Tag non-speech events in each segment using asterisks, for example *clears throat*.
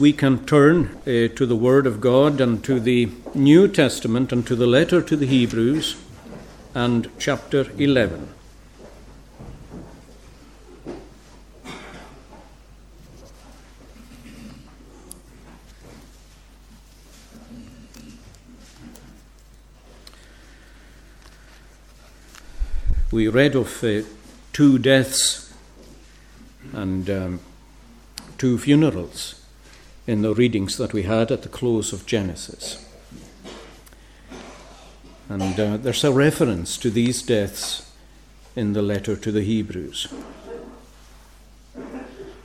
we can turn uh, to the Word of God and to the New Testament and to the letter to the Hebrews and chapter 11. We read of uh, two deaths and um, two funerals in the readings that we had at the close of Genesis. And uh, there's a reference to these deaths in the letter to the Hebrews.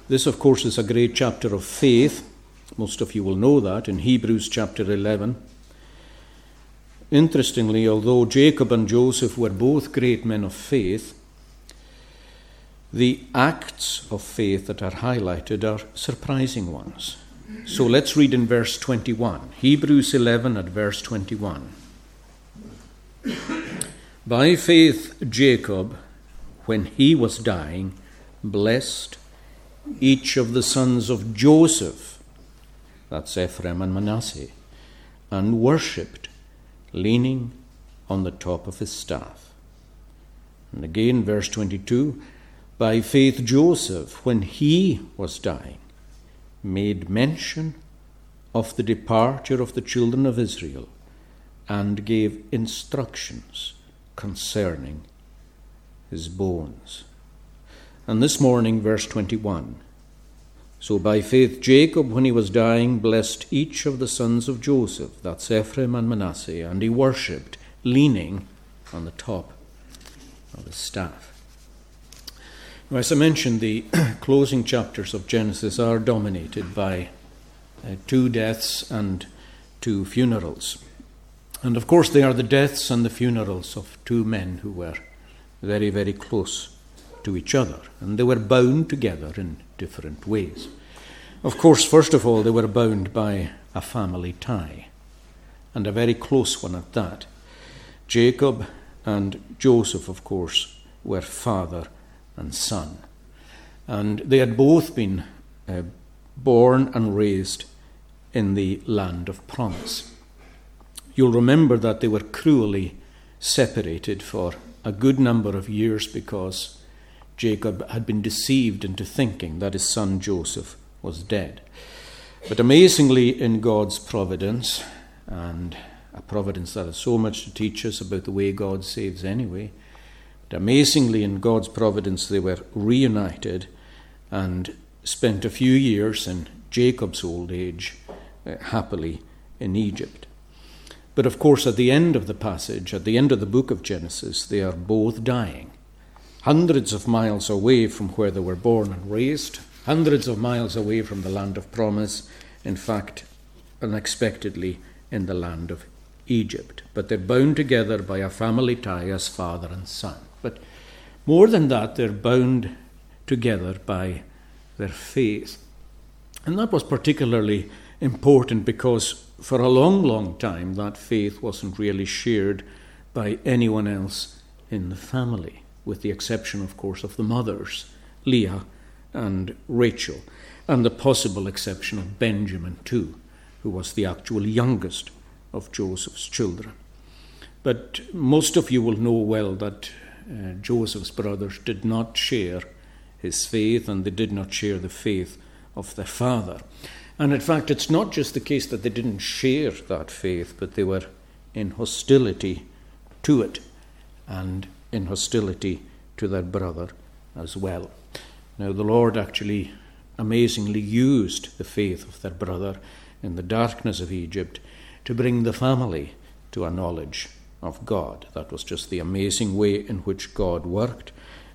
This, of course, is a great chapter of faith. Most of you will know that in Hebrews chapter 11. Interestingly, although Jacob and Joseph were both great men of faith, the acts of faith that are highlighted are surprising ones. So let's read in verse 21. Hebrews 11 at verse 21. By faith, Jacob, when he was dying, blessed each of the sons of Joseph, that's Ephraim and Manasseh, and worshipped, leaning on the top of his staff. And again, verse 22 By faith, Joseph, when he was dying, made mention of the departure of the children of Israel and gave instructions concerning his bones. And this morning, verse 21. So by faith, Jacob, when he was dying, blessed each of the sons of Joseph, that's Ephraim and Manasseh, and he worshipped, leaning on the top of his staff. As I mentioned, the *clears throat* closing chapters of Genesis are dominated by uh, two deaths and two funerals. And of course, they are the deaths and the funerals of two men who were very, very close to each other. And they were bound together in different ways. Of course, first of all, they were bound by a family tie, and a very close one at that. Jacob and Joseph, of course, were father and son. And they had both been uh, born and raised in the land of promise. You'll remember that they were cruelly separated for a good number of years because Jacob had been deceived into thinking that his son Joseph was dead. But amazingly, in God's providence, and a providence that has so much to teach us about the way God saves anyway, amazingly, in God's providence, they were reunited and spent a few years in Jacob's old age uh, happily in Egypt. But of course, at the end of the passage, at the end of the book of Genesis, they are both dying. Hundreds of miles away from where they were born and raised, hundreds of miles away from the land of promise, in fact, unexpectedly in the land of Egypt. But they're bound together by a family tie as father and son. But more than that, they're bound together by their faith. And that was particularly important because for a long, long time that faith wasn't really shared by anyone else in the family, with the exception, of course, of the mothers, Leah and Rachel, and the possible exception of Benjamin, too, who was the actual youngest of Joseph's children. But most of you will know well that uh, Joseph's brothers did not share his faith and they did not share the faith of their father. And in fact, it's not just the case that they didn't share that faith, but they were in hostility to it and in hostility to their brother as well. Now, the Lord actually amazingly used the faith of their brother in the darkness of Egypt to bring the family to a knowledge of God. That was just the amazing way in which God worked.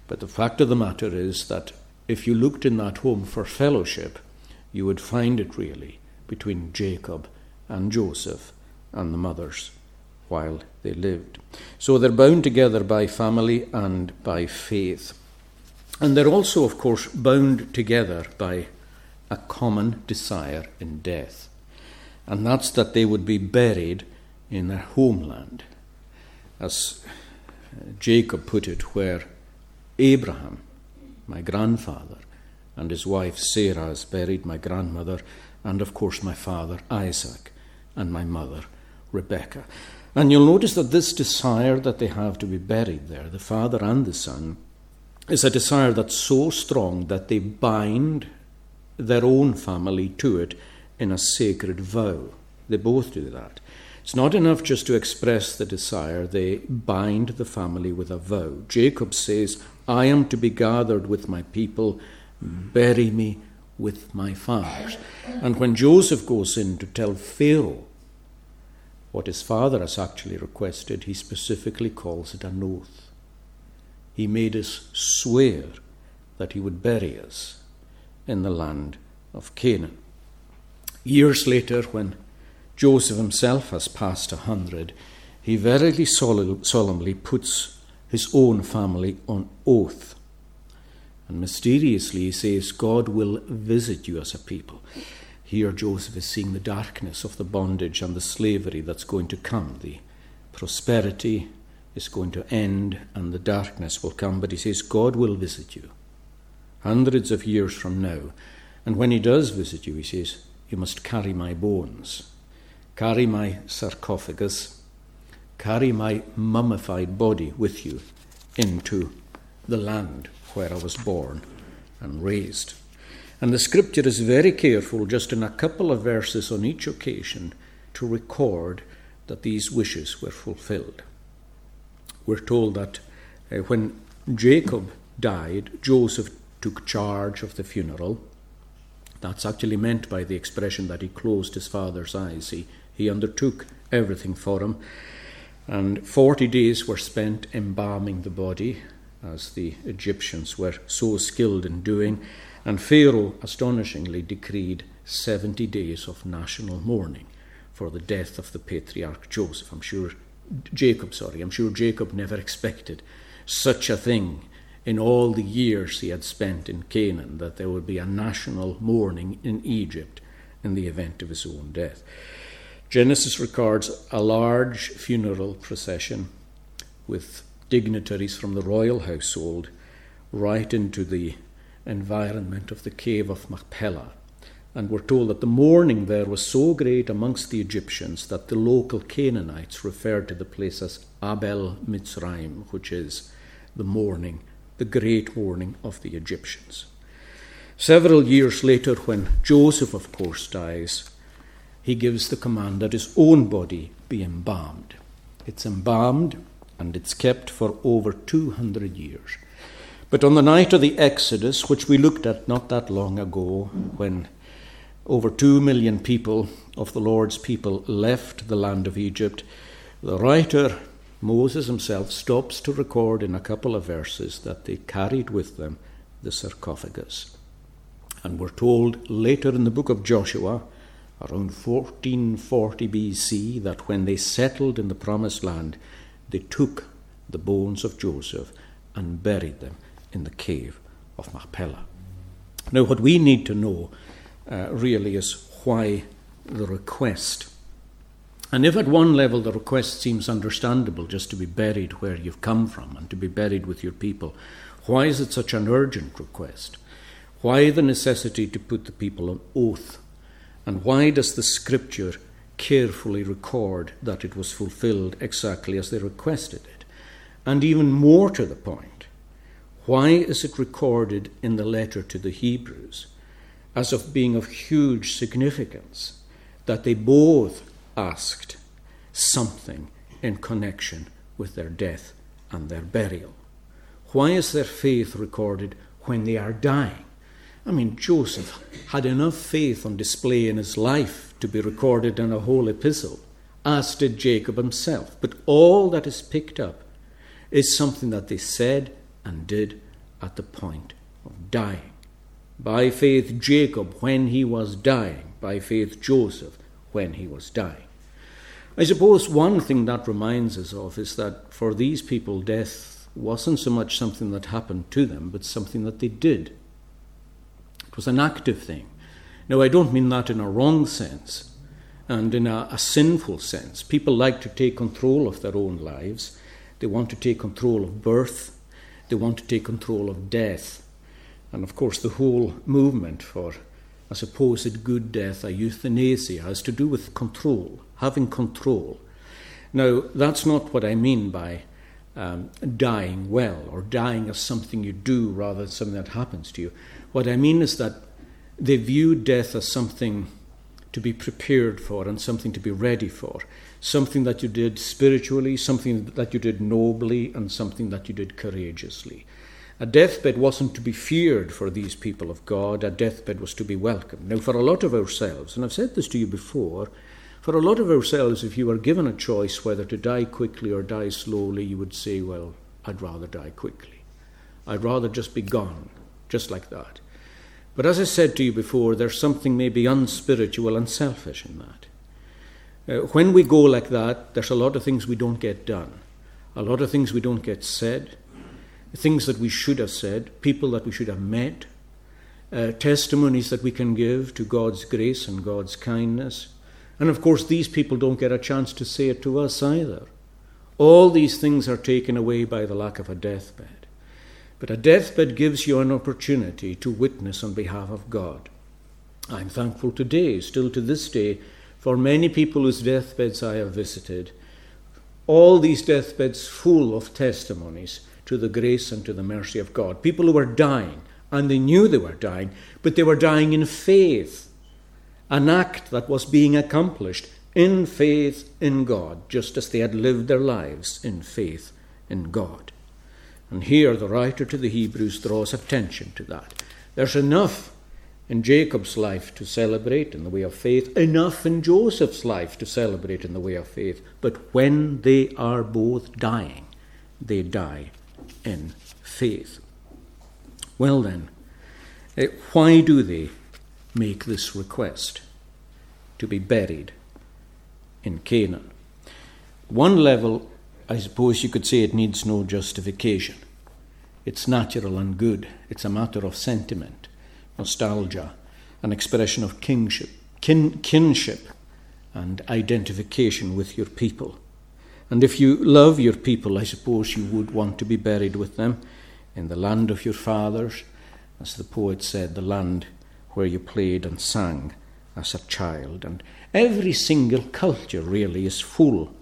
But the fact of the matter is that if you looked in that home for fellowship, you would find it really between Jacob and Joseph and the mothers while they lived. So they're bound together by family and by faith. And they're also, of course, bound together by a common desire in death. And that's that they would be buried in their homeland as uh, Jacob put it, where Abraham, my grandfather, and his wife Sarah is buried, my grandmother, and of course my father Isaac, and my mother Rebekah. And you'll notice that this desire that they have to be buried there, the father and the son, is a desire that's so strong that they bind their own family to it in a sacred vow. They both do that. It's not enough just to express the desire, they bind the family with a vow. Jacob says, I am to be gathered with my people, bury me with my fathers. And when Joseph goes in to tell Pharaoh what his father has actually requested, he specifically calls it an oath. He made us swear that he would bury us in the land of Canaan. Years later, when Joseph himself has passed a hundred, he very solemnly puts his own family on oath. And mysteriously he says, God will visit you as a people. Here, Joseph is seeing the darkness of the bondage and the slavery that's going to come. The prosperity is going to end and the darkness will come. But he says, God will visit you hundreds of years from now. And when he does visit you, he says, You must carry my bones, carry my sarcophagus, carry my mummified body with you into the land where I was born and raised. And the scripture is very careful, just in a couple of verses on each occasion, to record that these wishes were fulfilled. We're told that uh, when Jacob died, Joseph took charge of the funeral. That's actually meant by the expression that he closed his father's eyes. He, he undertook everything for him. And 40 days were spent embalming the body, as the Egyptians were so skilled in doing. And Pharaoh astonishingly decreed 70 days of national mourning for the death of the patriarch Joseph. I'm sure Jacob, sorry, I'm sure Jacob never expected such a thing in all the years he had spent in Canaan that there would be a national mourning in Egypt in the event of his own death. Genesis records a large funeral procession with dignitaries from the royal household right into the environment of the cave of Machpelah. And we're told that the mourning there was so great amongst the Egyptians that the local Canaanites referred to the place as Abel Mitzrayim, which is the mourning, the great mourning of the Egyptians. Several years later, when Joseph, of course, dies, he gives the command that his own body be embalmed. It's embalmed and it's kept for over 200 years. But on the night of the Exodus, which we looked at not that long ago, when over two million people of the Lord's people left the land of Egypt, the writer, Moses himself, stops to record in a couple of verses that they carried with them the sarcophagus. And we're told later in the book of Joshua, around 1440 BC, that when they settled in the promised land, they took the bones of Joseph and buried them in the cave of Machpelah. Now, what we need to know uh, really is why the request. And if at one level the request seems understandable just to be buried where you've come from and to be buried with your people, why is it such an urgent request? Why the necessity to put the people on oath? And why does the scripture carefully record that it was fulfilled exactly as they requested it? And even more to the point, why is it recorded in the letter to the Hebrews as of being of huge significance that they both asked something in connection with their death and their burial? Why is their faith recorded when they are dying? I mean, Joseph had enough faith on display in his life to be recorded in a whole epistle, as did Jacob himself. But all that is picked up is something that they said and did at the point of dying. By faith, Jacob, when he was dying, by faith, Joseph, when he was dying. I suppose one thing that reminds us of is that for these people, death wasn't so much something that happened to them, but something that they did. It was an active thing. Now, I don't mean that in a wrong sense and in a, a sinful sense. People like to take control of their own lives, they want to take control of birth they want to take control of death. And of course, the whole movement for a supposed good death, a euthanasia, has to do with control, having control. Now, that's not what I mean by um, dying well or dying as something you do rather than something that happens to you. What I mean is that they view death as something to be prepared for and something to be ready for, something that you did spiritually, something that you did nobly, and something that you did courageously. A deathbed wasn't to be feared for these people of God, a deathbed was to be welcomed. Now, for a lot of ourselves, and I've said this to you before, for a lot of ourselves, if you were given a choice whether to die quickly or die slowly, you would say, Well, I'd rather die quickly. I'd rather just be gone, just like that. But as I said to you before, there's something maybe unspiritual and selfish in that. Uh, when we go like that, there's a lot of things we don't get done, a lot of things we don't get said, things that we should have said, people that we should have met, uh, testimonies that we can give to God's grace and God's kindness. And of course, these people don't get a chance to say it to us either. All these things are taken away by the lack of a deathbed. But a deathbed gives you an opportunity to witness on behalf of God. I'm thankful today, still to this day, for many people whose deathbeds I have visited. All these deathbeds full of testimonies to the grace and to the mercy of God. People who were dying, and they knew they were dying, but they were dying in faith. An act that was being accomplished in faith in God, just as they had lived their lives in faith in God. And here the writer to the Hebrews draws attention to that. There's enough in Jacob's life to celebrate in the way of faith, enough in Joseph's life to celebrate in the way of faith. But when they are both dying, they die in faith. Well, then, eh, why do they make this request to be buried in Canaan? One level, I suppose you could say it needs no justification. It's natural and good. It's a matter of sentiment, nostalgia, an expression of kingship, kin, kinship, and identification with your people. And if you love your people, I suppose you would want to be buried with them in the land of your fathers, as the poet said, the land where you played and sang as a child. And every single culture really is full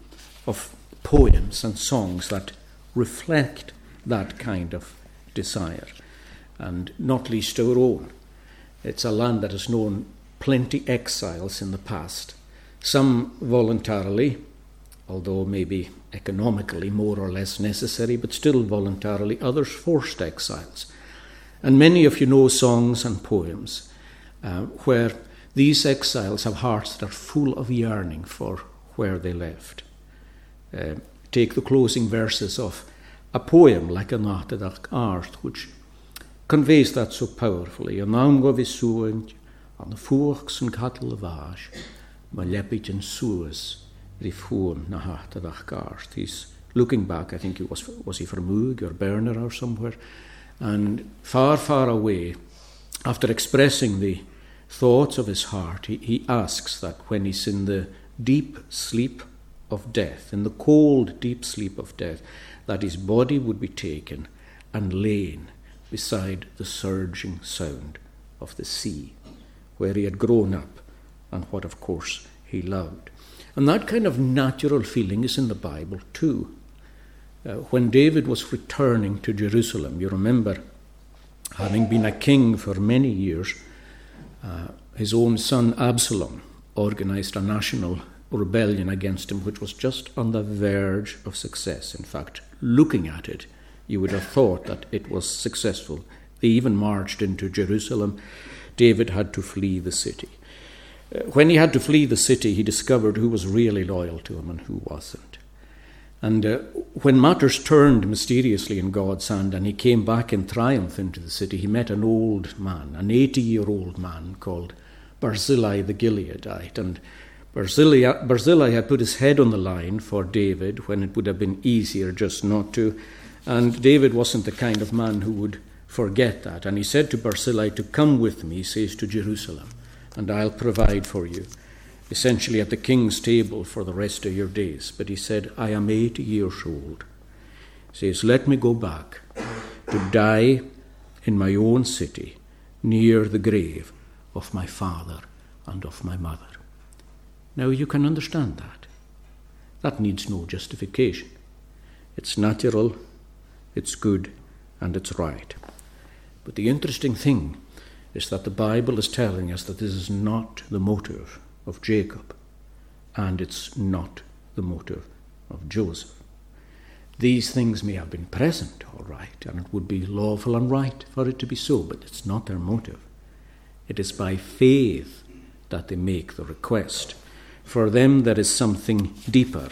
of poems and songs that reflect that kind of desire, and not least our own. It's a land that has known plenty exiles in the past, some voluntarily, although maybe economically more or less necessary, but still voluntarily, others forced exiles. And many of you know songs and poems uh, where these exiles have hearts that are full of yearning for where they left. Uh, take the closing verses of a poem like an Ataireachd Àrd, which conveys that so powerfully. An ango visuant, an furks and cattle lavage, ma lepit and suas, Rifhun na Artedag art. He's looking back, I think he was, was he from Moog or Berner or somewhere, and far, far away, after expressing the thoughts of his heart, he, he asks that when he's in the deep sleep of death, in the cold, deep sleep of death, that his body would be taken and lain beside the surging sound of the sea, where he had grown up and what, of course, he loved. And that kind of natural feeling is in the Bible too. Uh, when David was returning to Jerusalem, you remember, having been a king for many years, uh, his own son Absalom organized a national rebellion against him, which was just on the verge of success. In fact, looking at it, you would have thought that it was successful. They even marched into Jerusalem. David had to flee the city. Uh, when he had to flee the city, he discovered who was really loyal to him and who wasn't. And uh, when matters turned mysteriously in God's hand and he came back in triumph into the city, he met an old man, an 80 year old man called Barzillai the Gileadite. And Barzillai, Barzillai had put his head on the line for David when it would have been easier just not to. And David wasn't the kind of man who would forget that. And he said to Barzillai to come with me, he says, to Jerusalem, and I'll provide for you, essentially at the king's table for the rest of your days. But he said, I am eight years old. He says, Let me go back to die in my own city, near the grave of my father and of my mother. Now you can understand that. That needs no justification. It's natural, it's good, and it's right. But the interesting thing is that the Bible is telling us that this is not the motive of Jacob, and it's not the motive of Joseph. These things may have been present, all right, and it would be lawful and right for it to be so, but it's not their motive. It is by faith that they make the request. For them, there is something deeper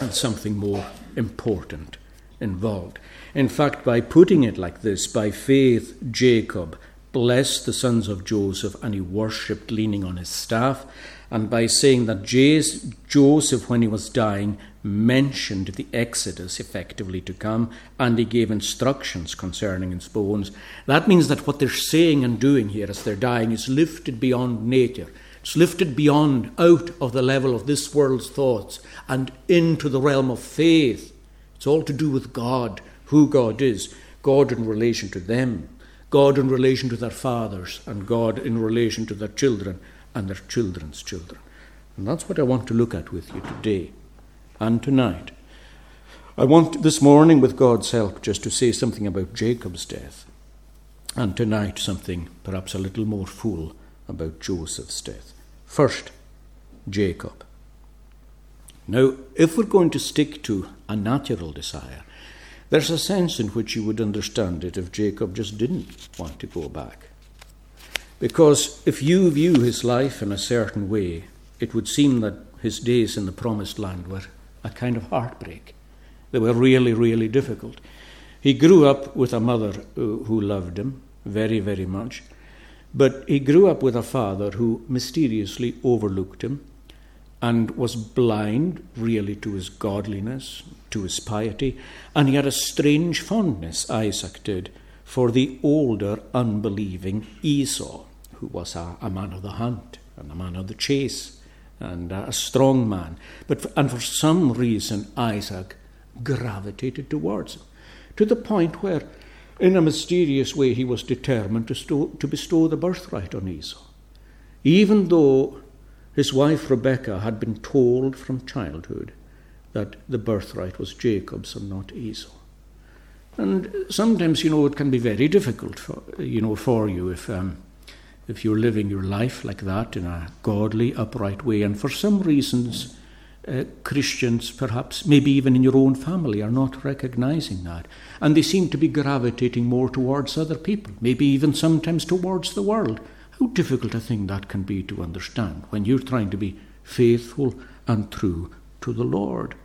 and something more important involved. In fact, by putting it like this, by faith, Jacob blessed the sons of Joseph and he worshipped leaning on his staff. And by saying that Joseph, when he was dying, mentioned the exodus effectively to come and he gave instructions concerning his bones, that means that what they're saying and doing here as they're dying is lifted beyond nature. It's lifted beyond, out of the level of this world's thoughts and into the realm of faith. It's all to do with God, who God is, God in relation to them, God in relation to their fathers, and God in relation to their children and their children's children. And that's what I want to look at with you today and tonight. I want this morning, with God's help, just to say something about Jacob's death, and tonight something perhaps a little more full about Joseph's death. First, Jacob. Now, if we're going to stick to a natural desire, there's a sense in which you would understand it if Jacob just didn't want to go back. Because if you view his life in a certain way, it would seem that his days in the promised land were a kind of heartbreak. They were really, really difficult. He grew up with a mother uh, who loved him very, very much, but he grew up with a father who mysteriously overlooked him and was blind, really, to his godliness, to his piety, and he had a strange fondness, Isaac did, for the older, unbelieving Esau, who was a, a man of the hunt and a man of the chase and a strong man. But and for some reason, Isaac gravitated towards him to the point where, in a mysterious way, he was determined to, to bestow the birthright on Esau, even though his wife Rebekah had been told from childhood that the birthright was Jacob's and not Esau. And sometimes, you know, it can be very difficult for you know for you if um, if you're living your life like that in a godly, upright way, and for some reasons, uh, Christians, perhaps, maybe even in your own family, are not recognizing that, and they seem to be gravitating more towards other people, maybe even sometimes towards the world. How difficult a thing that can be to understand when you're trying to be faithful and true to the Lord.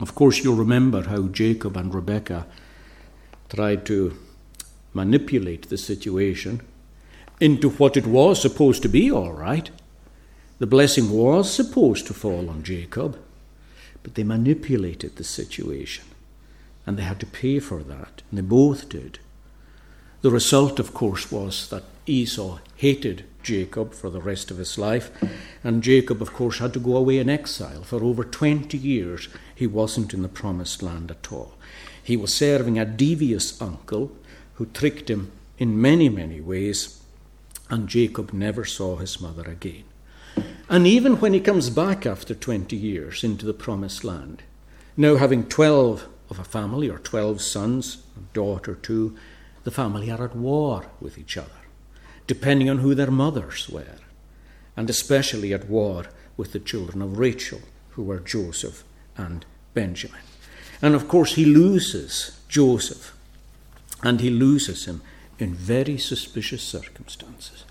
Of course, you'll remember how Jacob and Rebekah tried to manipulate the situation into what it was supposed to be, all right. The blessing was supposed to fall on Jacob, but they manipulated the situation, and they had to pay for that, and they both did. The result, of course, was that Esau hated Jacob for the rest of his life, and Jacob, of course, had to go away in exile. For over 20 years, he wasn't in the promised land at all. He was serving a devious uncle who tricked him in many, many ways, and Jacob never saw his mother again. And even when he comes back after 20 years into the promised land, now having 12 of a family, or 12 sons, a daughter too, the family are at war with each other, depending on who their mothers were, and especially at war with the children of Rachel, who were Joseph and Benjamin. And of course, he loses Joseph, and he loses him in very suspicious circumstances.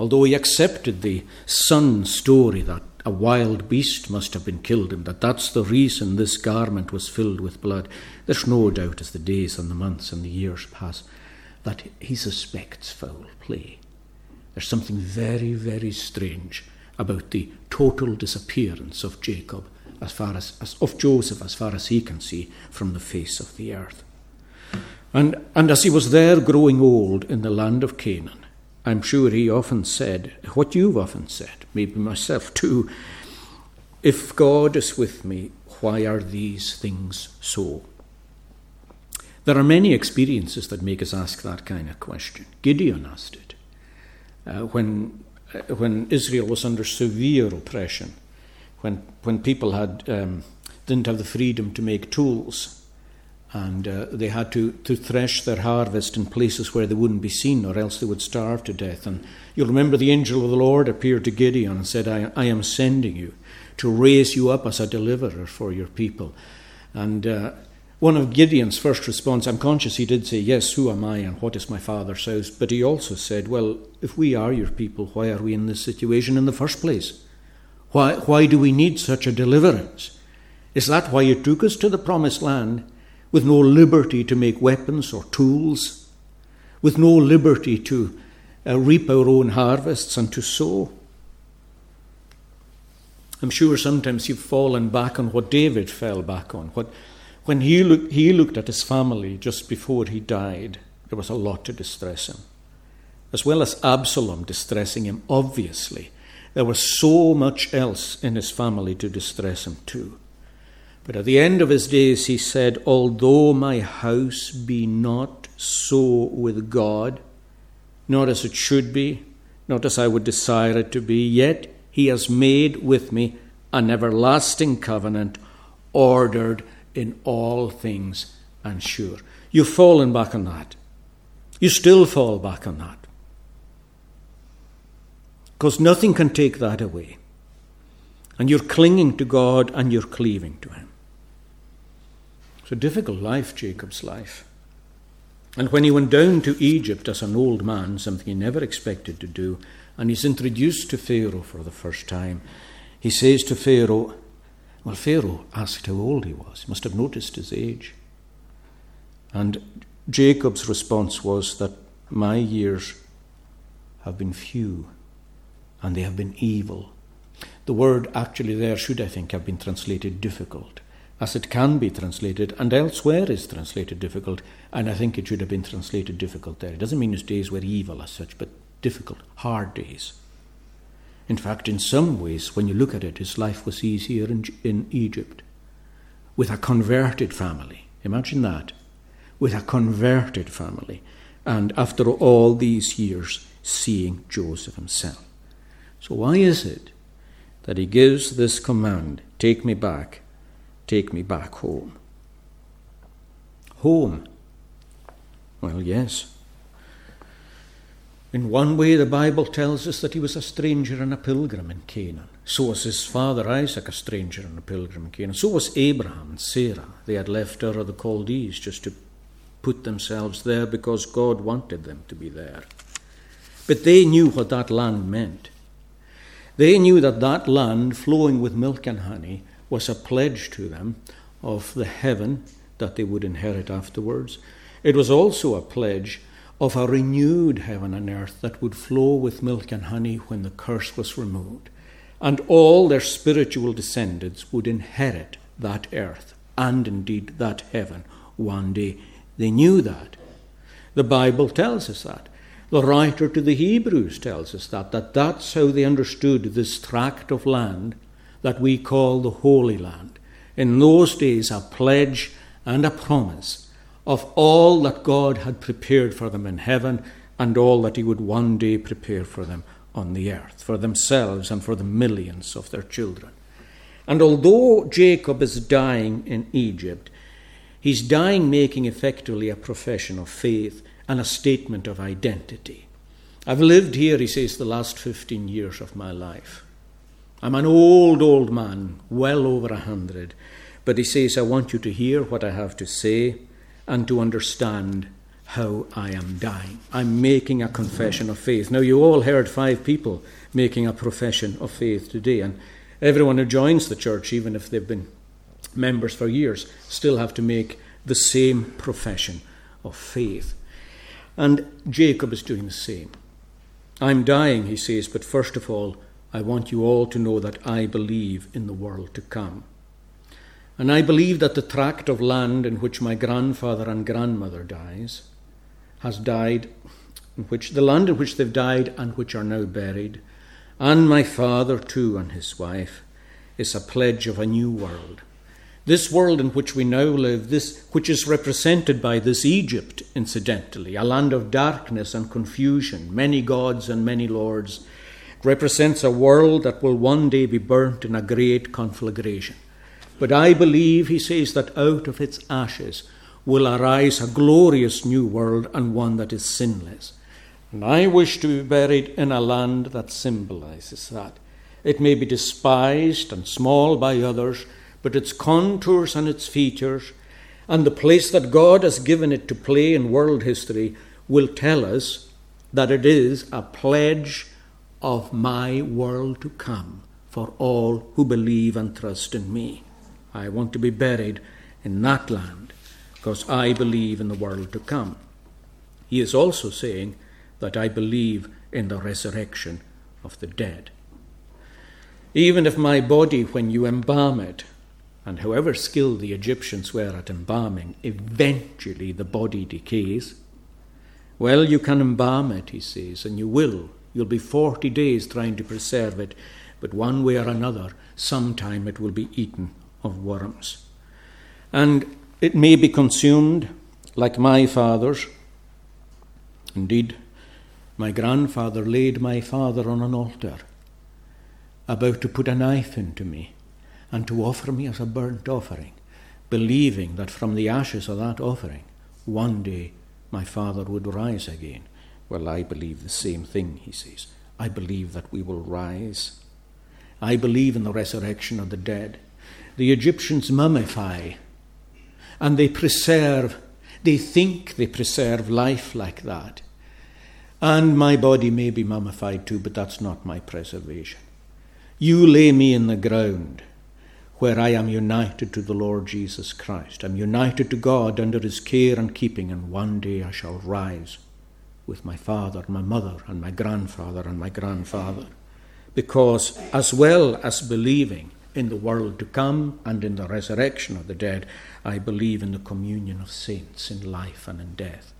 Although he accepted the son story that a wild beast must have been killed and that that's the reason this garment was filled with blood, there's no doubt as the days and the months and the years pass that he suspects foul play. There's something very, very strange about the total disappearance of Jacob as far as, as of Joseph as far as he can see from the face of the earth. And, and as he was there growing old in the land of Canaan, I'm sure he often said what you've often said, maybe myself too if God is with me, why are these things so? There are many experiences that make us ask that kind of question. Gideon asked it. uh, when, uh, when Israel was under severe oppression, when, when people had, um, didn't have the freedom to make tools and uh, they had to, to thresh their harvest in places where they wouldn't be seen, or else they would starve to death. And you'll remember the angel of the Lord appeared to Gideon and said, I, I am sending you to raise you up as a deliverer for your people. And uh, one of Gideon's first response, I'm conscious he did say, Yes, who am I and what is my father's house? But he also said, Well, if we are your people, why are we in this situation in the first place? Why, why do we need such a deliverance? Is that why you took us to the promised land? With no liberty to make weapons or tools, with no liberty to uh, reap our own harvests and to sow. I'm sure sometimes you've fallen back on what David fell back on. What, when he, look, he looked at his family just before he died, there was a lot to distress him. As well as Absalom distressing him, obviously, there was so much else in his family to distress him too. But at the end of his days, he said, Although my house be not so with God, not as it should be, not as I would desire it to be, yet he has made with me an everlasting covenant, ordered in all things and sure. You've fallen back on that. You still fall back on that. Because nothing can take that away. And you're clinging to God and you're cleaving to Him. It's a difficult life, Jacob's life. And when he went down to Egypt as an old man, something he never expected to do, and he's introduced to Pharaoh for the first time, he says to Pharaoh, Well, Pharaoh asked how old he was. He must have noticed his age. And Jacob's response was that my years have been few and they have been evil. The word actually there should, I think, have been translated difficult as it can be translated, and elsewhere is translated difficult, and I think it should have been translated difficult there. It doesn't mean his days were evil as such, but difficult, hard days. In fact, in some ways, when you look at it, his life was easier in, in Egypt with a converted family. Imagine that. With a converted family. And after all these years, seeing Joseph himself. So, why is it that he gives this command take me back Take me back home. Home? Well, yes. In one way, the Bible tells us that he was a stranger and a pilgrim in Canaan. So was his father Isaac a stranger and a pilgrim in Canaan. So was Abraham and Sarah. They had left Ur of the Chaldees just to put themselves there because God wanted them to be there. But they knew what that land meant. They knew that that land, flowing with milk and honey, was a pledge to them of the heaven that they would inherit afterwards. It was also a pledge of a renewed heaven and earth that would flow with milk and honey when the curse was removed. And all their spiritual descendants would inherit that earth and indeed that heaven one day. They knew that. The Bible tells us that. The writer to the Hebrews tells us that, that that's how they understood this tract of land that we call the Holy Land. In those days, a pledge and a promise of all that God had prepared for them in heaven and all that He would one day prepare for them on the earth, for themselves and for the millions of their children. And although Jacob is dying in Egypt, he's dying making effectively a profession of faith and a statement of identity. I've lived here, he says, the last 15 years of my life. I'm an old, old man, well over a hundred. But he says, I want you to hear what I have to say and to understand how I am dying. I'm making a confession of faith. Now, you all heard five people making a profession of faith today, and everyone who joins the church, even if they've been members for years, still have to make the same profession of faith. And Jacob is doing the same. I'm dying, he says, but first of all, I want you all to know that I believe in the world to come. And I believe that the tract of land in which my grandfather and grandmother dies has died, in which the land in which they've died and which are now buried, and my father too and his wife, is a pledge of a new world. This world in which we now live, this which is represented by this Egypt, incidentally, a land of darkness and confusion, many gods and many lords, represents a world that will one day be burnt in a great conflagration. But I believe, he says, that out of its ashes will arise a glorious new world and one that is sinless. And I wish to be buried in a land that symbolizes that. It may be despised and small by others, but its contours and its features, and the place that God has given it to play in world history, will tell us that it is a pledge of my world to come for all who believe and trust in me. I want to be buried in that land because I believe in the world to come. He is also saying that I believe in the resurrection of the dead. Even if my body, when you embalm it, and however skilled the Egyptians were at embalming, eventually the body decays, well, you can embalm it, he says, and you will. You'll be 40 days trying to preserve it, but one way or another, sometime it will be eaten of worms. And it may be consumed like my father's. Indeed, my grandfather laid my father on an altar, about to put a knife into me and to offer me as a burnt offering, believing that from the ashes of that offering, one day my father would rise again. Well, I believe the same thing, he says. I believe that we will rise. I believe in the resurrection of the dead. The Egyptians mummify and they preserve, they think they preserve life like that. And my body may be mummified too, but that's not my preservation. You lay me in the ground where I am united to the Lord Jesus Christ. I'm united to God under his care and keeping, and one day I shall rise with my father, my mother, and my grandfather, and my grandfather. Because as well as believing, in the world to come and in the resurrection of the dead, I believe in the communion of saints in life and in death.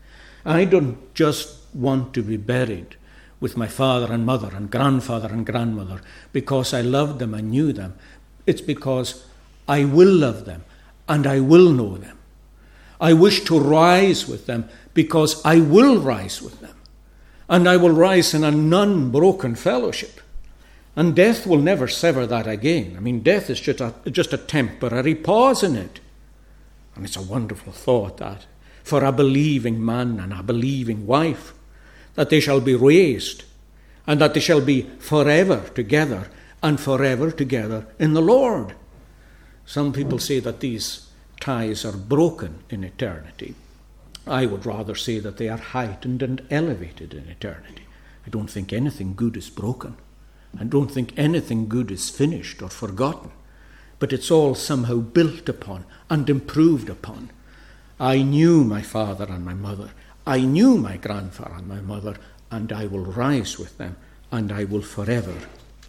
I don't just want to be buried with my father and mother and grandfather and grandmother because I loved them and knew them. It's because I will love them and I will know them. I wish to rise with them because I will rise with them. And I will rise in an unbroken fellowship. And death will never sever that again. I mean, death is just a, just a temporary pause in it. And it's a wonderful thought that for a believing man and a believing wife, that they shall be raised and that they shall be forever together and forever together in the Lord. Some people say that these ties are broken in eternity. I would rather say that they are heightened and elevated in eternity. I don't think anything good is broken. I don't think anything good is finished or forgotten, but it's all somehow built upon and improved upon. I knew my father and my mother. I knew my grandfather and my mother, and I will rise with them, and I will forever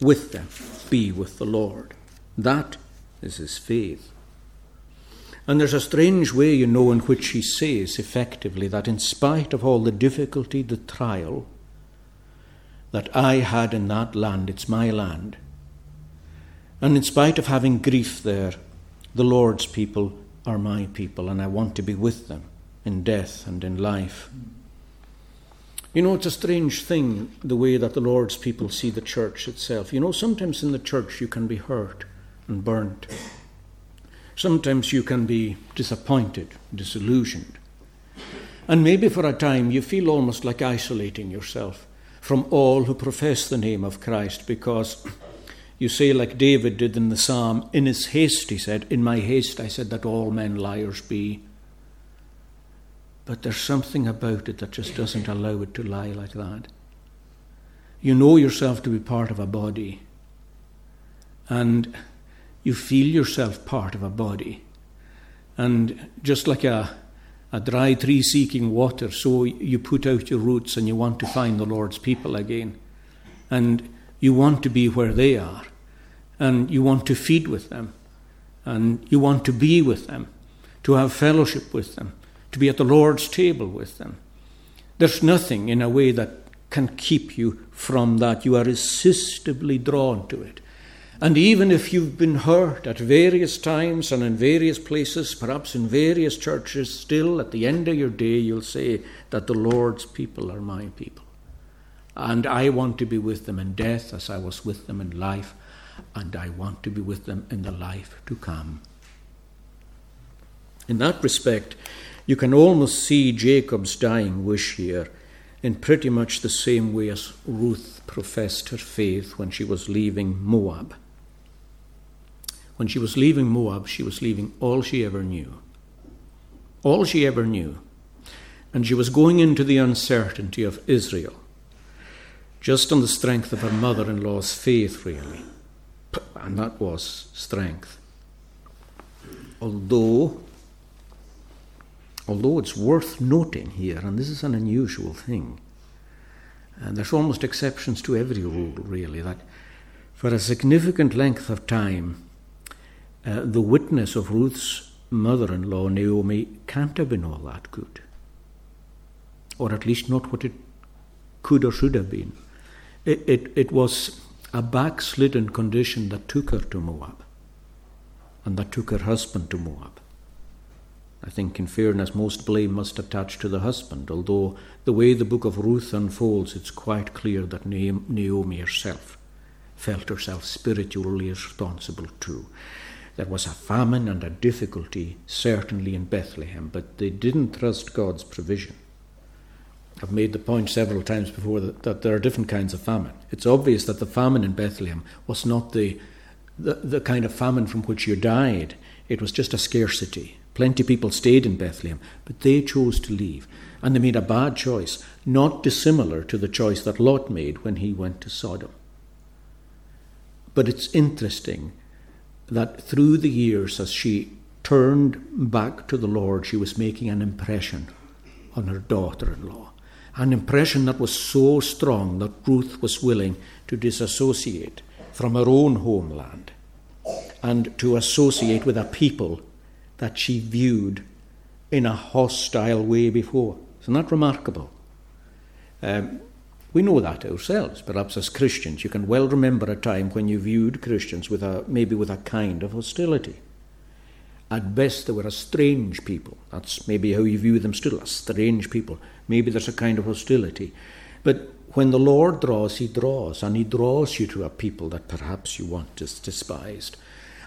with them be with the Lord. That is his faith. And there's a strange way, you know, in which he says effectively that in spite of all the difficulty, the trial, that I had in that land. It's my land. And in spite of having grief there, the Lord's people are my people, and I want to be with them in death and in life. You know, it's a strange thing the way that the Lord's people see the church itself. You know, sometimes in the church you can be hurt and burnt. Sometimes you can be disappointed, disillusioned. And maybe for a time you feel almost like isolating yourself from all who profess the name of Christ, because you say, like David did in the psalm, in his haste, he said, In my haste I said that all men liars be. But there's something about it that just doesn't allow it to lie like that. You know yourself to be part of a body, and you feel yourself part of a body. And just like a, a dry tree seeking water, so you put out your roots and you want to find the Lord's people again. And you want to be where they are. And you want to feed with them. And you want to be with them, to have fellowship with them, to be at the Lord's table with them. There's nothing in a way that can keep you from that. You are irresistibly drawn to it. And even if you've been hurt at various times and in various places, perhaps in various churches, still at the end of your day, you'll say that the Lord's people are my people. And I want to be with them in death as I was with them in life, and I want to be with them in the life to come. In that respect, you can almost see Jacob's dying wish here in pretty much the same way as Ruth professed her faith when she was leaving Moab. When she was leaving Moab, she was leaving all she ever knew. All she ever knew. And she was going into the uncertainty of Israel, just on the strength of her mother in law's faith, really. And that was strength. Although, although it's worth noting here, and this is an unusual thing, and there's almost exceptions to every rule, really, that for a significant length of time, uh, the witness of Ruth's mother in law, Naomi, can't have been all that good. Or at least not what it could or should have been. It, it, it was a backslidden condition that took her to Moab and that took her husband to Moab. I think, in fairness, most blame must attach to the husband, although the way the book of Ruth unfolds, it's quite clear that Naomi herself felt herself spiritually responsible too. There was a famine and a difficulty, certainly in Bethlehem, but they didn't trust God's provision. I've made the point several times before that, that, there are different kinds of famine. It's obvious that the famine in Bethlehem was not the, the, the kind of famine from which you died, it was just a scarcity. Plenty of people stayed in Bethlehem, but they chose to leave. And they made a bad choice, not dissimilar to the choice that Lot made when he went to Sodom. But it's interesting that through the years, as she turned back to the Lord, she was making an impression on her daughter in law. An impression that was so strong that Ruth was willing to disassociate from her own homeland and to associate with a people that she viewed in a hostile way before. Isn't that remarkable? Um, we know that ourselves, perhaps as Christians. You can well remember a time when you viewed Christians with a, maybe with a kind of hostility. At best, they were a strange people. That's maybe how you view them still, a strange people. Maybe there's a kind of hostility. But when the Lord draws, He draws, and He draws you to a people that perhaps you want is despised.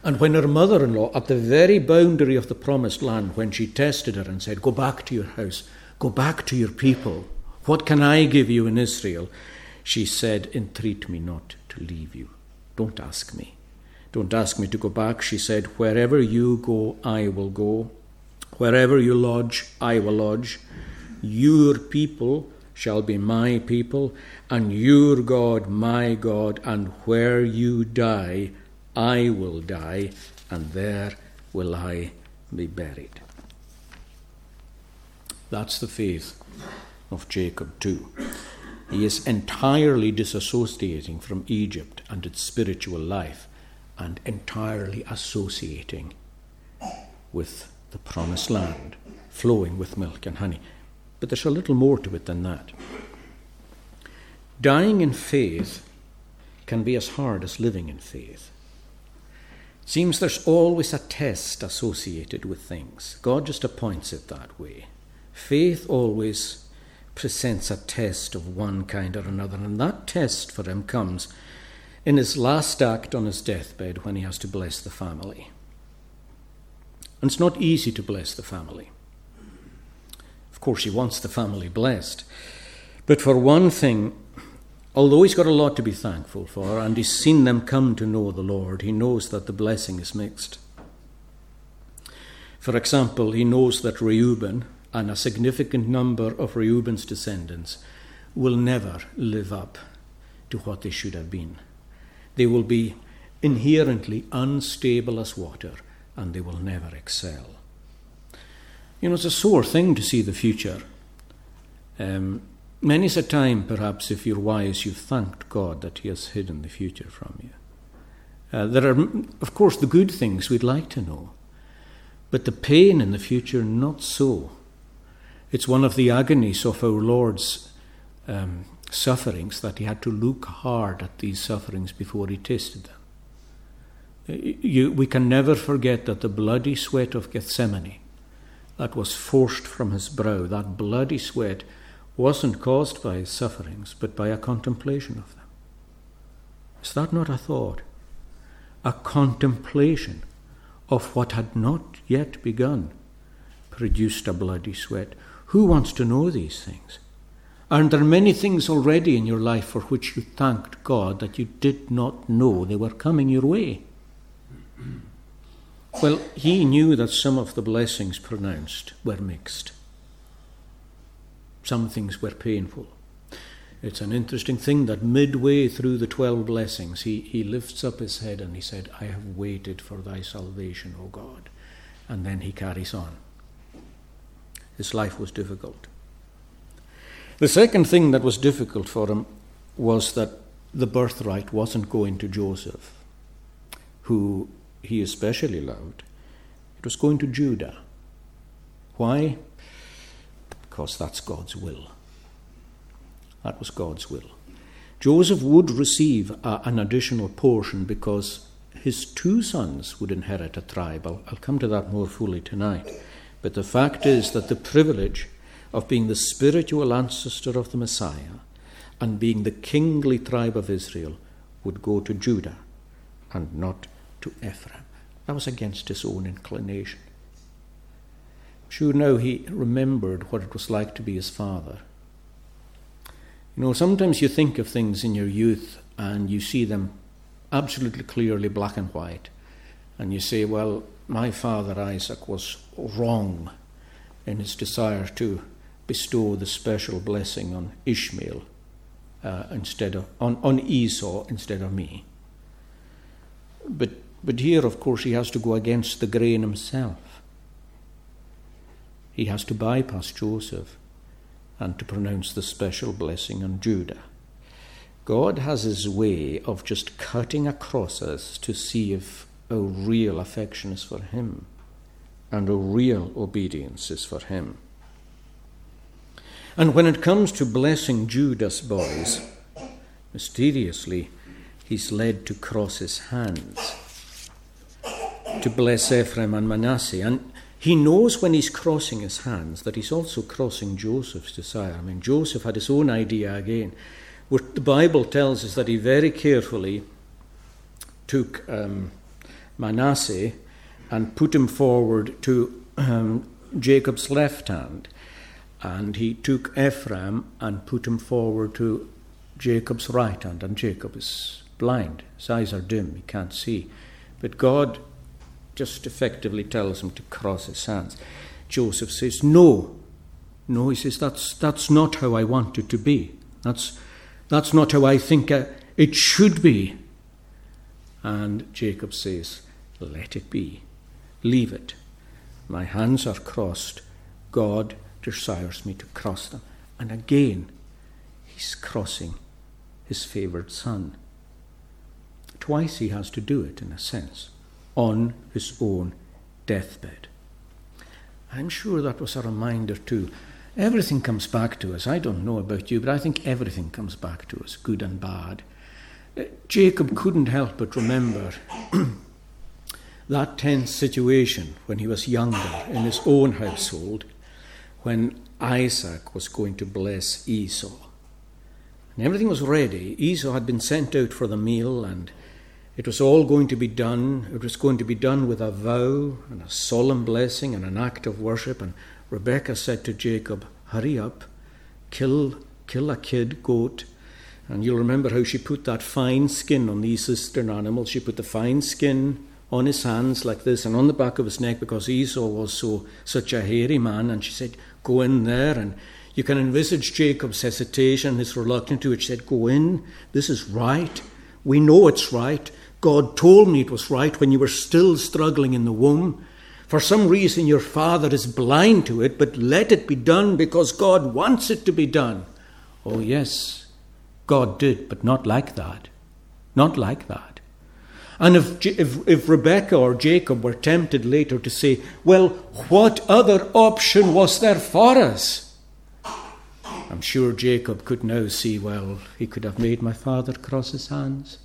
And when her mother in law, at the very boundary of the promised land, when she tested her and said, Go back to your house, go back to your people, what can I give you in Israel? She said, Entreat me not to leave you. Don't ask me. Don't ask me to go back. She said, Wherever you go, I will go. Wherever you lodge, I will lodge. Your people shall be my people, and your God my God, and where you die, I will die, and there will I be buried. That's the faith of Jacob too. He is entirely disassociating from Egypt and its spiritual life and entirely associating with the promised land, flowing with milk and honey. But there's a little more to it than that. Dying in faith can be as hard as living in faith. It seems there's always a test associated with things. God just appoints it that way. Faith always presents a test of one kind or another, and that test for him comes in his last act on his deathbed when he has to bless the family. And it's not easy to bless the family. Of course, he wants the family blessed. But for one thing, although he's got a lot to be thankful for, and he's seen them come to know the Lord, he knows that the blessing is mixed. For example, he knows that Reuben, and a significant number of Reuben's descendants will never live up to what they should have been. They will be inherently unstable as water and they will never excel. You know, it's a sore thing to see the future. Um, many's a time, perhaps, if you're wise, you've thanked God that He has hidden the future from you. Uh, there are, of course, the good things we'd like to know, but the pain in the future, not so. It's one of the agonies of our Lord's um, sufferings that he had to look hard at these sufferings before he tasted them. You, we can never forget that the bloody sweat of Gethsemane that was forced from his brow, that bloody sweat, wasn't caused by his sufferings, but by a contemplation of them. Is that not a thought? A contemplation of what had not yet begun produced a bloody sweat. Who wants to know these things? Aren't there many things already in your life for which you thanked God that you did not know they were coming your way? Well, he knew that some of the blessings pronounced were mixed. Some things were painful. It's an interesting thing that midway through the twelve blessings, he, he lifts up his head and he said, I have waited for thy salvation, O God. And then he carries on. His life was difficult. The second thing that was difficult for him was that the birthright wasn't going to Joseph, who he especially loved. It was going to Judah. Why? Because that's God's will. That was God's will. Joseph would receive an additional portion because his two sons would inherit a tribe. I'll, I'll come to that more fully tonight. But the fact is that the privilege of being the spiritual ancestor of the Messiah and being the kingly tribe of Israel would go to Judah and not to Ephraim. That was against his own inclination. Sure, now he remembered what it was like to be his father. You know, sometimes you think of things in your youth and you see them absolutely clearly black and white, and you say, Well, my father Isaac was wrong in his desire to bestow the special blessing on Ishmael uh, instead of on, on Esau instead of me. But but here, of course, he has to go against the grain himself. He has to bypass Joseph and to pronounce the special blessing on Judah. God has his way of just cutting across us to see if a real affection is for him and a real obedience is for him. And when it comes to blessing Judah's boys, mysteriously, he's led to cross his hands to bless Ephraim and Manasseh. And he knows when he's crossing his hands that he's also crossing Joseph's desire. I mean, Joseph had his own idea again. What the Bible tells us that he very carefully took um, Manasseh and put him forward to um, Jacob's left hand and he took Ephraim and put him forward to Jacob's right hand, and Jacob is blind. His eyes are dim, he can't see. But God just effectively tells him to cross his hands. Joseph says, No. No, he says, that's, that's not how I want it to be. That's, that's not how I think uh, it should be. And Jacob says, Let it be. Leave it. My hands are crossed. God desires me to cross them. And again, he's crossing his favoured son. Twice he has to do it, in a sense, on his own deathbed. I'm sure that was a reminder, too. Everything comes back to us. I don't know about you, but I think everything comes back to us, good and bad. Uh, Jacob couldn't help but remember that tense situation when he was younger in his own household when Isaac was going to bless Esau. And everything was ready. Esau had been sent out for the meal, and it was all going to be done. It was going to be done with a vow and a solemn blessing and an act of worship. And Rebekah said to Jacob, Hurry up, kill, kill a kid, goat. And you'll remember how she put that fine skin on these eastern animals. She put the fine skin on his hands like this and on the back of his neck because Esau was so such a hairy man. And she said, Go in there. And you can envisage Jacob's hesitation, his reluctance to it. She said, Go in. This is right. We know it's right. God told me it was right when you were still struggling in the womb. For some reason, your father is blind to it, but let it be done because God wants it to be done. Oh, yes, God did, but not like that. Not like that. And if, if, if Rebecca or Jacob were tempted later to say, well, what other option was there for us? I'm sure Jacob could now see, well, he could have made my father cross his hands.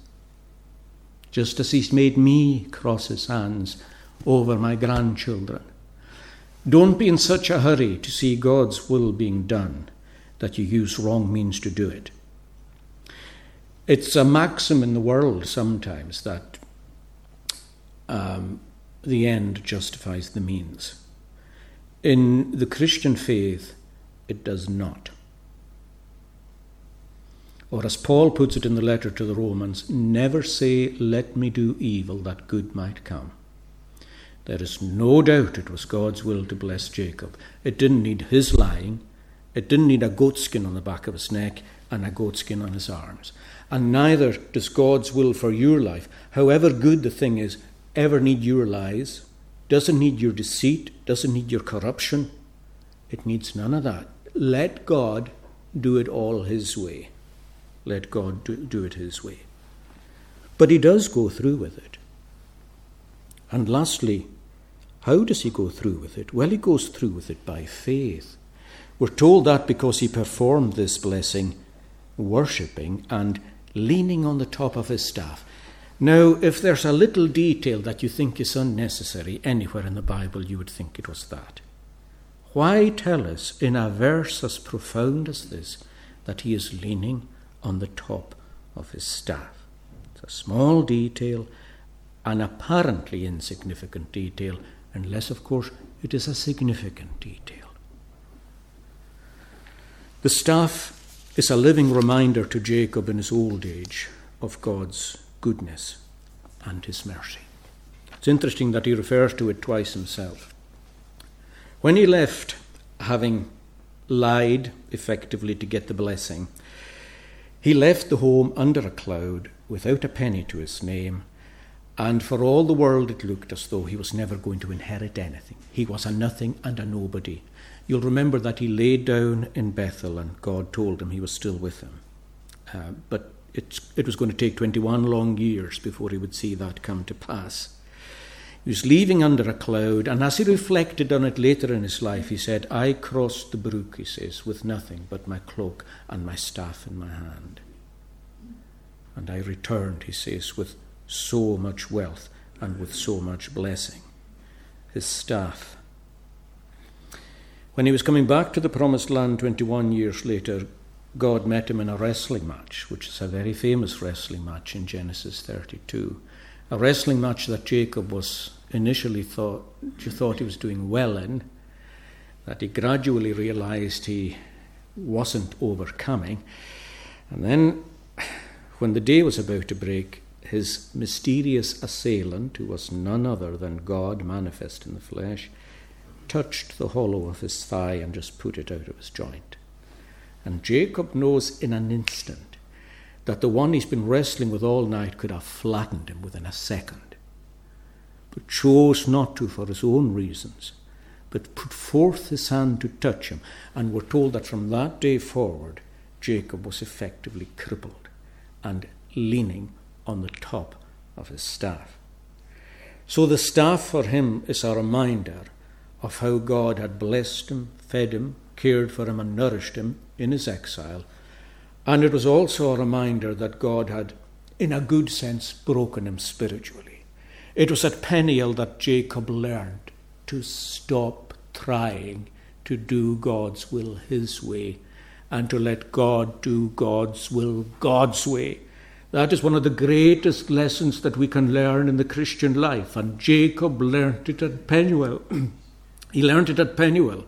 just as He's made me cross His hands over my grandchildren. Don't be in such a hurry to see God's will being done that you use wrong means to do it. It's a maxim in the world sometimes that um, the end justifies the means. In the Christian faith, it does not. Or as Paul puts it in the letter to the Romans, never say, Let me do evil that good might come. There is no doubt it was God's will to bless Jacob. It didn't need his lying, it didn't need a goatskin on the back of his neck and a goatskin on his arms. And neither does God's will for your life, however good the thing is, ever need your lies, doesn't need your deceit, doesn't need your corruption. It needs none of that. Let God do it all His way. Let God do, do it His way. But He does go through with it. And lastly, how does He go through with it? Well, He goes through with it by faith. We're told that because He performed this blessing, worshipping and leaning on the top of His staff. Now, if there's a little detail that you think is unnecessary anywhere in the Bible, you would think it was that. Why tell us in a verse as profound as this that he is leaning on the top of his staff? It's a small detail, an apparently insignificant detail, unless, of course, it is a significant detail. The staff is a living reminder to Jacob in his old age of God's goodness and his mercy. It's interesting that he refers to it twice himself. When he left, having lied effectively to get the blessing, he left the home under a cloud without a penny to his name, and for all the world it looked as though he was never going to inherit anything. He was a nothing and a nobody. You'll remember that he lay down in Bethel and God told him he was still with him. Uh, but it, it was going to take 21 long years before he would see that come to pass. He was leaving under a cloud, and as he reflected on it later in his life, he said, I crossed the brook, he says, with nothing but my cloak and my staff in my hand. And I returned, he says, with so much wealth and with so much blessing. His staff. When he was coming back to the promised land 21 years later, God met him in a wrestling match, which is a very famous wrestling match in Genesis 32. A wrestling match that Jacob was initially thought, thought he was doing well in, that he gradually realized he wasn't overcoming. And then, when the day was about to break, his mysterious assailant, who was none other than God manifest in the flesh, touched the hollow of his thigh and just put it out of his joint. And Jacob knows in an instant that the one he's been wrestling with all night could have flattened him within a second, but chose not to for his own reasons, but put forth his hand to touch him. And we're told that from that day forward, Jacob was effectively crippled and leaning on the top of his staff. So the staff for him is a reminder of how God had blessed him, fed him, cared for him, and nourished him in his exile. And it was also a reminder that God had, in a good sense, broken him spiritually. It was at Peniel that Jacob learned to stop trying to do God's will his way and to let God do God's will God's way. That is one of the greatest lessons that we can learn in the Christian life. And Jacob learned it at Peniel. *clears throat* he learned it at Peniel.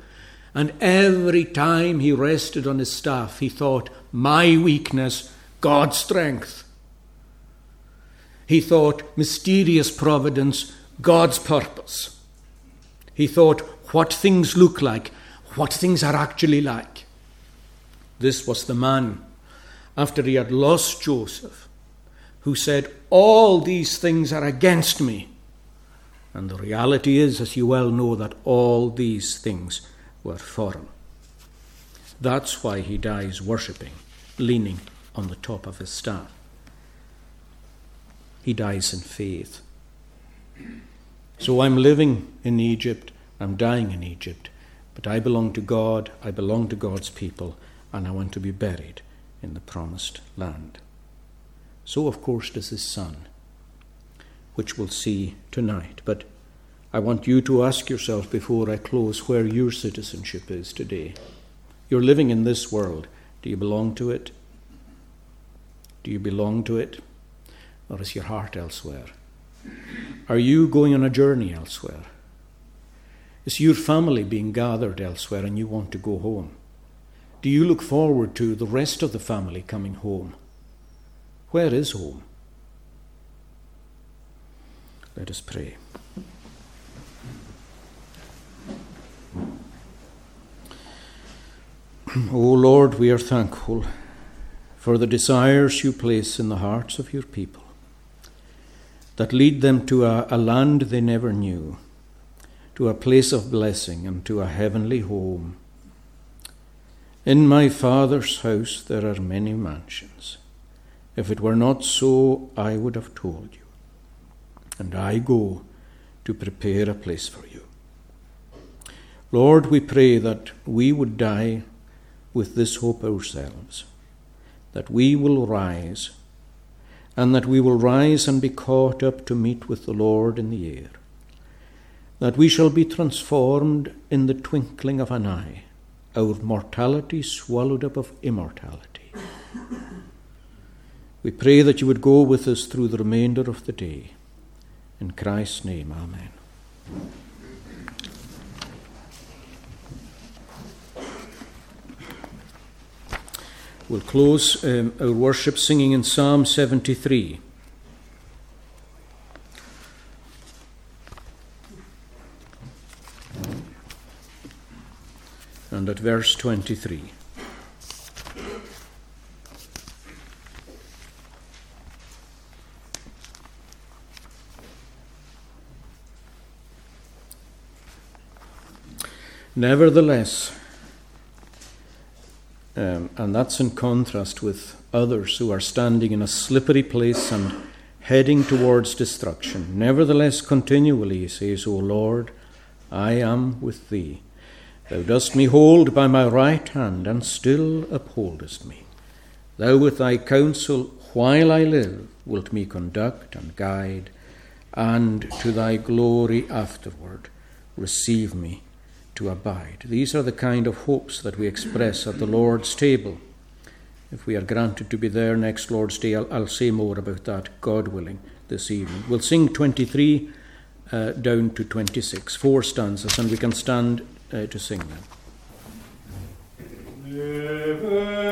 And every time he rested on his staff, he thought, My weakness, God's strength. He thought, Mysterious providence, God's purpose. He thought, What things look like, what things are actually like. This was the man, after he had lost Joseph, who said, All these things are against me. And the reality is, as you well know, that all these things were foreign. That's why he dies worshipping, leaning on the top of his staff. He dies in faith. So I'm living in Egypt, I'm dying in Egypt, but I belong to God, I belong to God's people, and I want to be buried in the promised land. So, of course, does his son, which we'll see tonight. But I want you to ask yourself before I close where your citizenship is today. You're living in this world. Do you belong to it? Do you belong to it? Or is your heart elsewhere? Are you going on a journey elsewhere? Is your family being gathered elsewhere and you want to go home? Do you look forward to the rest of the family coming home? Where is home? Let us pray. O Lord, we are thankful for the desires you place in the hearts of your people that lead them to a, a, land they never knew, to a place of blessing, and to a heavenly home. In my Father's house there are many mansions. If it were not so, I would have told you. And I go to prepare a place for you. Lord, we pray that we would die with this hope ourselves, that we will rise and that we will rise and be caught up to meet with the Lord in the air, that we shall be transformed in the twinkling of an eye, our mortality swallowed up of immortality. We pray that you would go with us through the remainder of the day. In Christ's name, Amen. We'll close um, our worship singing in Psalm 73. And at verse 23. Nevertheless, um, and that's in contrast with others who are standing in a slippery place and heading towards destruction. Nevertheless, continually, he says, O Lord, I am with thee. Thou dost me hold by my right hand, and still upholdest me. Thou with thy counsel, while I live, wilt me conduct and guide, and to thy glory afterward receive me to abide. These are the kind of hopes that we express at the Lord's table. If we are granted to be there next Lord's Day, I'll, I'll say more about that, God willing, this evening. We'll sing 23 uh, down to 26, four stanzas, and we can stand uh, to sing them. Amen.